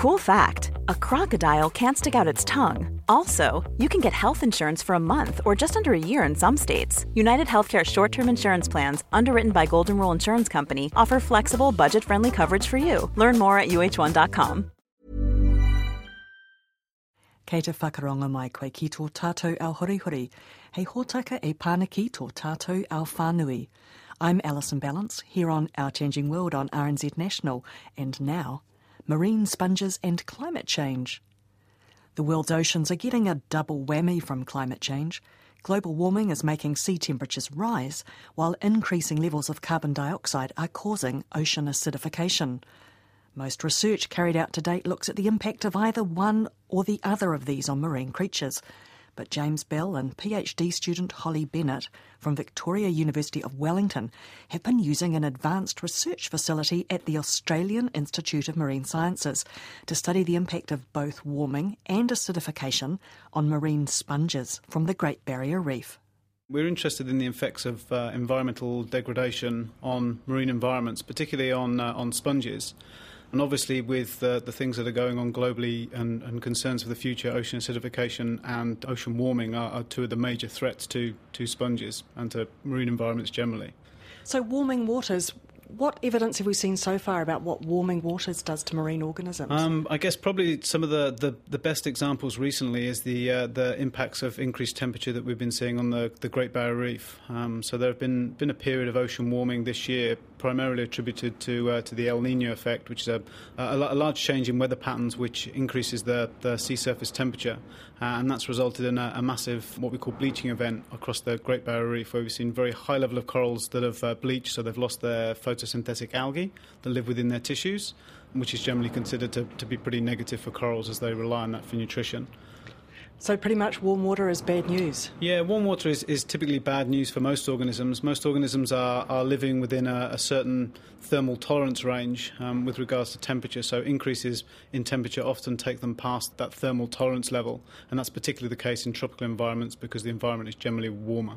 Cool fact a crocodile can't stick out its tongue. Also, you can get health insurance for a month or just under a year in some states. United Healthcare short term insurance plans, underwritten by Golden Rule Insurance Company, offer flexible, budget friendly coverage for you. Learn more at uh1.com. Kei te whakaronga mai koe ki tō tātou au horihori, hei hōtaka e pānaki tō tātou au whānui. I'm Alison Ballance, here on Our Changing World on RNZ National, and now marine sponges, and climate change. The world's oceans are getting a double whammy from climate change. Global warming is making sea temperatures rise, while increasing levels of carbon dioxide are causing ocean acidification. Most research carried out to date looks at the impact of either one or the other of these on marine creatures, but James Bell and PhD student Holly Bennett from Victoria University of Wellington have been using an advanced research facility at the Australian Institute of Marine Sciences to study the impact of both warming and acidification on marine sponges from the Great Barrier Reef. We're interested in the effects of uh, environmental degradation on marine environments, particularly on, uh, on sponges. And obviously, with uh, the things that are going on globally and, and, concerns for the future, ocean acidification and ocean warming are, are, two of the major threats to, to sponges and to marine environments generally. So, warming waters, what evidence have we seen so far about what warming waters does to marine organisms? Um, I guess probably some of the, the, the best examples recently is the uh, the impacts of increased temperature that we've been seeing on the, the Great Barrier Reef. Um, so there have been been a period of ocean warming this year, primarily attributed to uh, to the El Nino effect, which is a, a, a, large change in weather patterns which increases the, the sea surface temperature, uh, and that's resulted in a, a, massive what we call bleaching event across the Great Barrier Reef, where we've seen very high level of corals that have uh, bleached, so they've lost their photosynthetic algae that live within their tissues, which is generally considered to, to be pretty negative for corals as they rely on that for nutrition. So, pretty much warm water is bad news? Yeah, warm water is, is typically bad news for most organisms. Most organisms are, are living within a, a certain thermal tolerance range um, with regards to temperature, so increases in temperature often take them past that thermal tolerance level, and that's particularly the case in tropical environments because the environment is generally warmer.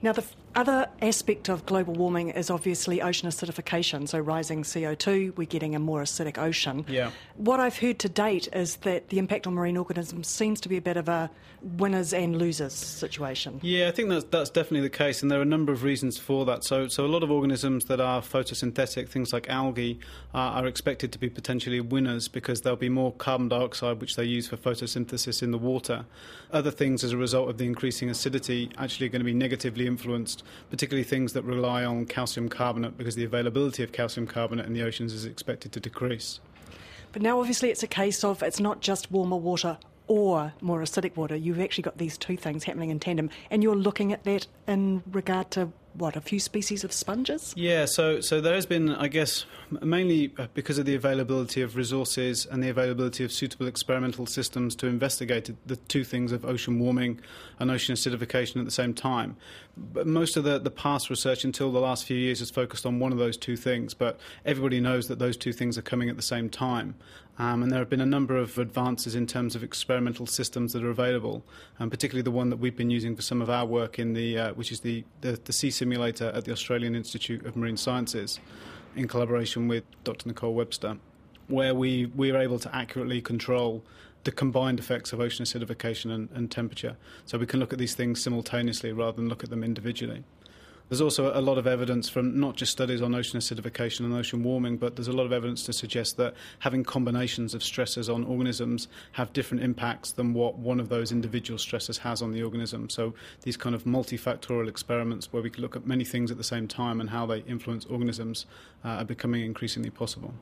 Now, the other aspect of global warming is obviously ocean acidification, so rising CO2, we're getting a more acidic ocean. Yeah. What I've heard to date is that the impact on marine organisms seems to be a bit of a winners and losers situation. Yeah, I think that's, that's definitely the case, and there are a number of reasons for that. So, so a lot of organisms that are photosynthetic, things like algae, uh, are expected to be potentially winners because there'll be more carbon dioxide, which they use for photosynthesis in the water. Other things, as a result of the increasing acidity, actually are going to be negatively influenced, particularly things that rely on calcium carbonate because the availability of calcium carbonate in the oceans is expected to decrease. But now, obviously, it's a case of it's not just warmer water or more acidic water. You've actually got these two things happening in tandem, and you're looking at that in regard to what a few species of sponges. Yeah, so so there has been, I guess, mainly uh, because of the availability of resources and the availability of suitable experimental systems to investigate the two things of ocean warming and ocean acidification at the same time. But most of the, the past research until the last few years has focused on one of those two things, but everybody knows that those two things are coming at the same time. Um, and there have been a number of advances in terms of experimental systems that are available, and particularly the one that we've been using for some of our work in the, uh, which is the, the, the Sea Simulator at the Australian Institute of Marine Sciences, in collaboration with Dr. Nicole Webster, where we, we are able to accurately control the combined effects of ocean acidification and, and temperature. So we can look at these things simultaneously rather than look at them individually. There's also a lot of evidence from not just studies on ocean acidification and ocean warming, but there's a lot of evidence to suggest that having combinations of stresses on organisms have different impacts than what one of those individual stresses has on the organism. So these kind of multifactorial experiments where we can look at many things at the same time and how they influence organisms uh, are becoming increasingly possible.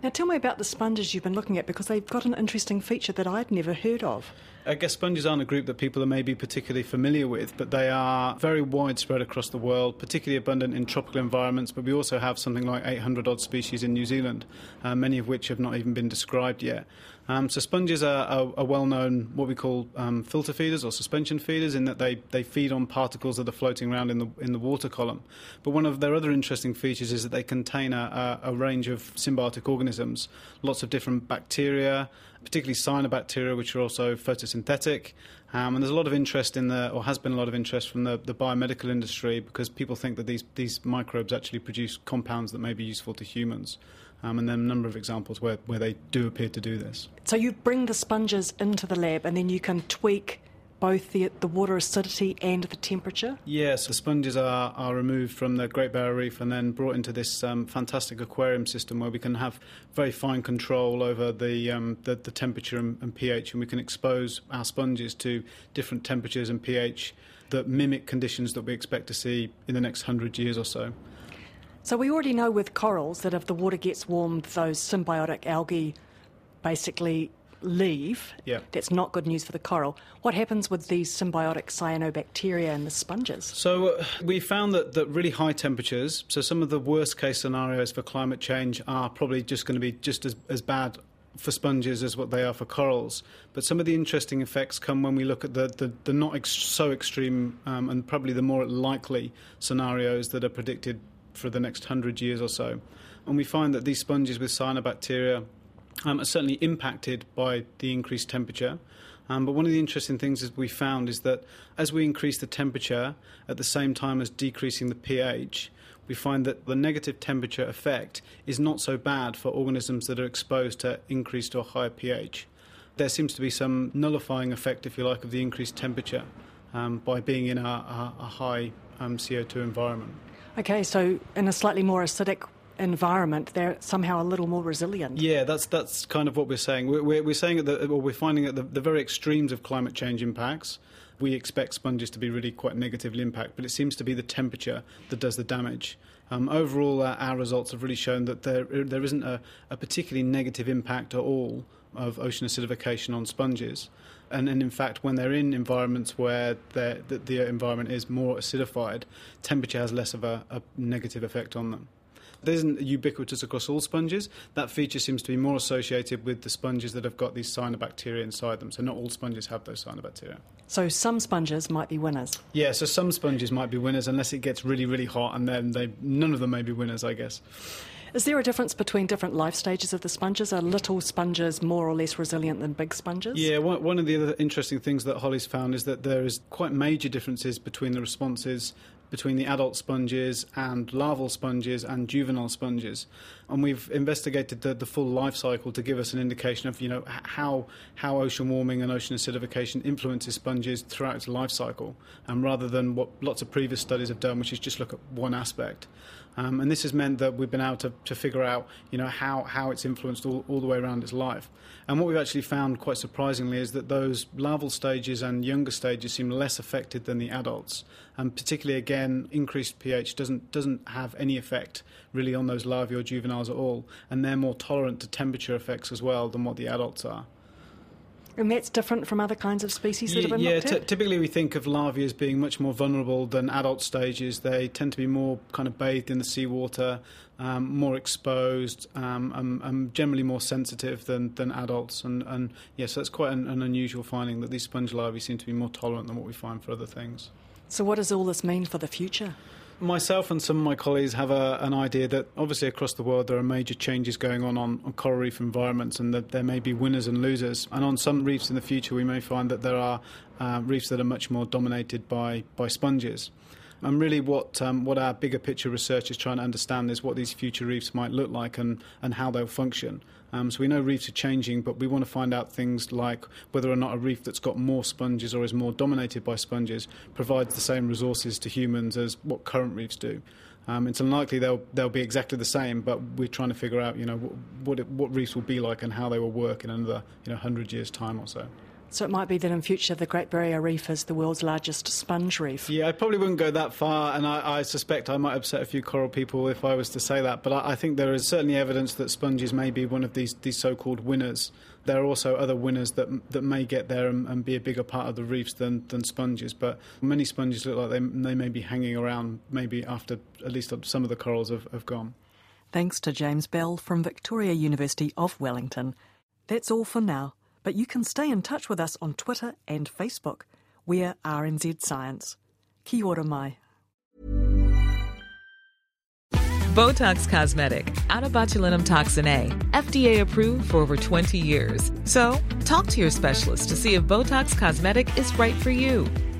Now, tell me about the sponges you've been looking at because they've got an interesting feature that I'd never heard of. I guess sponges aren't a group that people are maybe particularly familiar with, but they are very widespread across the world, particularly abundant in tropical environments. But we also have something like 800 odd species in New Zealand, uh, many of which have not even been described yet. Um, so sponges are, are, are, well known, what we call um, filter feeders or suspension feeders, in that they, they feed on particles that are floating around in the in the water column. But one of their other interesting features is that they contain a, a, a range of symbiotic organisms, lots of different bacteria, particularly cyanobacteria, which are also photosynthetic. Um, and there's a lot of interest in the, or has been a lot of interest from the, the biomedical industry because people think that these, these microbes actually produce compounds that may be useful to humans. Um, and then a number of examples where, where they do appear to do this. So you bring the sponges into the lab and then you can tweak both the, the water acidity and the temperature? Yes, the sponges are, are removed from the Great Barrier Reef and then brought into this um, fantastic aquarium system where we can have very fine control over the, um, the, the, temperature and, and pH, and we can expose our sponges to different temperatures and pH that mimic conditions that we expect to see in the next hundred years or so. So we already know with corals that if the water gets warmed, those symbiotic algae basically leave, yeah. that's not good news for the coral. What happens with these symbiotic cyanobacteria in the sponges? So uh, we found that, that really high temperatures, so some of the worst case scenarios for climate change are probably just going to be just as, as bad for sponges as what they are for corals. But some of the interesting effects come when we look at the, the, the not ex- so extreme um, and probably the more likely scenarios that are predicted for the next hundred years or so. And we find that these sponges with cyanobacteria um, are certainly impacted by the increased temperature. Um, but one of the interesting things that we found is that as we increase the temperature at the same time as decreasing the pH, we find that the negative temperature effect is not so bad for organisms that are exposed to increased or higher pH. There seems to be some nullifying effect, if you like, of the increased temperature um, by being in a, a, a high um, CO2 environment. Okay, so in a slightly more acidic environment, they're somehow a little more resilient. Yeah, that's that's kind of what we're saying. We're, we're, we're saying that well, we're finding at the, the very extremes of climate change impacts, we expect sponges to be really quite negatively impacted, but it seems to be the temperature that does the damage. Um, overall, uh, our results have really shown that there there isn't a, a particularly negative impact at all of ocean acidification on sponges. And, and, in fact, when they're in environments where the, the environment is more acidified, temperature has less of a, a negative effect on them. It isn't ubiquitous across all sponges. That feature seems to be more associated with the sponges that have got these cyanobacteria inside them. So not all sponges have those cyanobacteria. So some sponges might be winners. Yeah, so some sponges might be winners unless it gets really, really hot, and then they none of them may be winners, I guess. Is there a difference between different life stages of the sponges? Are little sponges more or less resilient than big sponges? Yeah, one, one of the other interesting things that Holly's found is that there is quite major differences between the responses between the adult sponges and larval sponges and juvenile sponges. And we've investigated the, the full life cycle to give us an indication of you know how how ocean warming and ocean acidification influences sponges throughout its life cycle, and rather than what lots of previous studies have done, which is just look at one aspect. Um, and this has meant that we've been able to, to figure out, you know, how, how it's influenced all, all the way around its life. And what we've actually found, quite surprisingly, is that those larval stages and younger stages seem less affected than the adults. And particularly, again, increased pH doesn't doesn't have any effect really on those larvae or juveniles at all, and they're more tolerant to temperature effects as well than what the adults are. And that's different from other kinds of species that have been yeah, looked at? typically we think of larvae as being much more vulnerable than adult stages. They tend to be more kind of bathed in the seawater, um, more exposed, um, and, and, generally more sensitive than, than adults. And, and yes, that's quite an, an unusual finding that these sponge larvae seem to be more tolerant than what we find for other things. So, what does all this mean for the future? myself and some of my colleagues have a, an idea that obviously across the world there are major changes going on, on coral reef environments and that there may be winners and losers. And on some reefs in the future, we may find that there are uh, reefs that are much more dominated by, by sponges. And really, what um, what our bigger picture research is trying to understand is what these future reefs might look like and, and how they'll function. Um, so we know reefs are changing, but we want to find out things like whether or not a reef that's got more sponges or is more dominated by sponges provides the same resources to humans as what current reefs do. Um, it's unlikely they'll they'll be exactly the same, but we're trying to figure out, you know, what what, what reefs will be like and how they will work in another, you know, hundred years' time or so. So it might be that in future the Great Barrier Reef is the world's largest sponge reef. Yeah, I probably wouldn't go that far, and I, I suspect I might upset a few coral people if I was to say that. But I, I, think there is certainly evidence that sponges may be one of these, these so-called winners. There are also other winners that that may get there and, and, be a bigger part of the reefs than, than sponges. But many sponges look like they, they may be hanging around maybe after at least some of the corals have, have gone. Thanks to James Bell from Victoria University of Wellington. That's all for now but you can stay in touch with us on Twitter and Facebook. We're RNZ Science. Kia ora mai. Botox Cosmetic, out of botulinum toxin A, FDA approved for over 20 years. So, talk to your specialist to see if Botox Cosmetic is right for you.